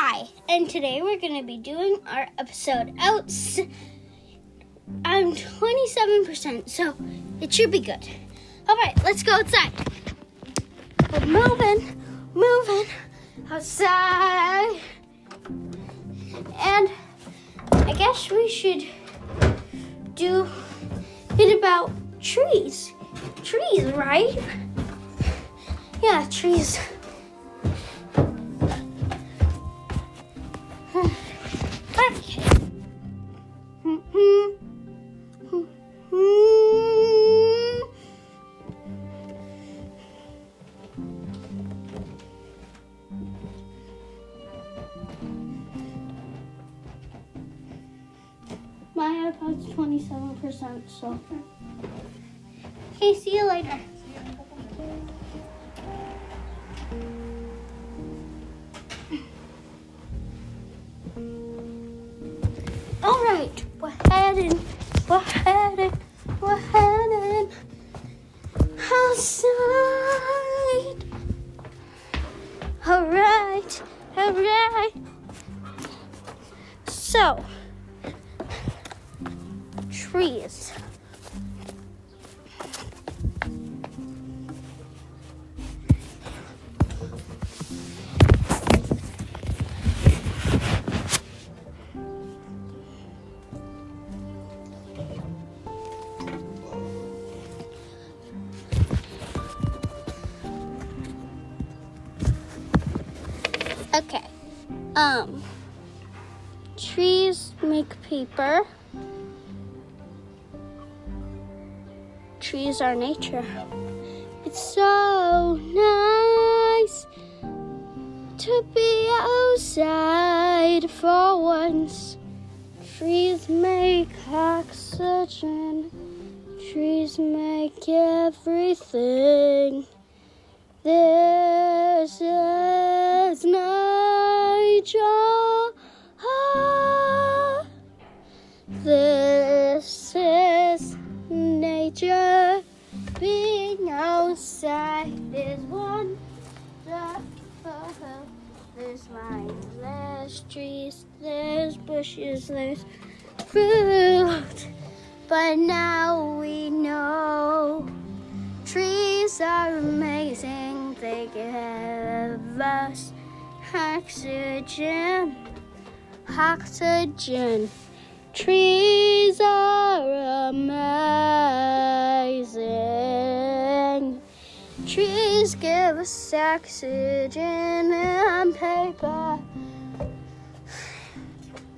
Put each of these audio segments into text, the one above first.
Hi, and today we're going to be doing our episode out. I'm 27%, so it should be good. All right, let's go outside. We're moving, moving outside. And I guess we should do it about trees. Trees, right? Yeah, trees. iPod's 27%, so. Okay, see you later. All right, we're heading, we're heading, we're heading outside. All right, all right. So, trees. Okay. Um trees make paper. Trees are nature. It's so nice to be outside for once. Trees make oxygen. Trees make everything. This is nature. Being outside is wonderful. Uh-huh. There's vines, there's trees, there's bushes, there's fruit. But now we know trees are amazing. They give us oxygen. Oxygen. Trees Trees give us oxygen and paper.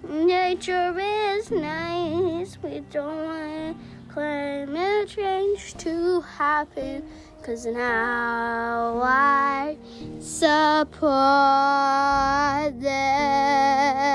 Nature is nice. We don't want climate change to happen. Cause now I support this.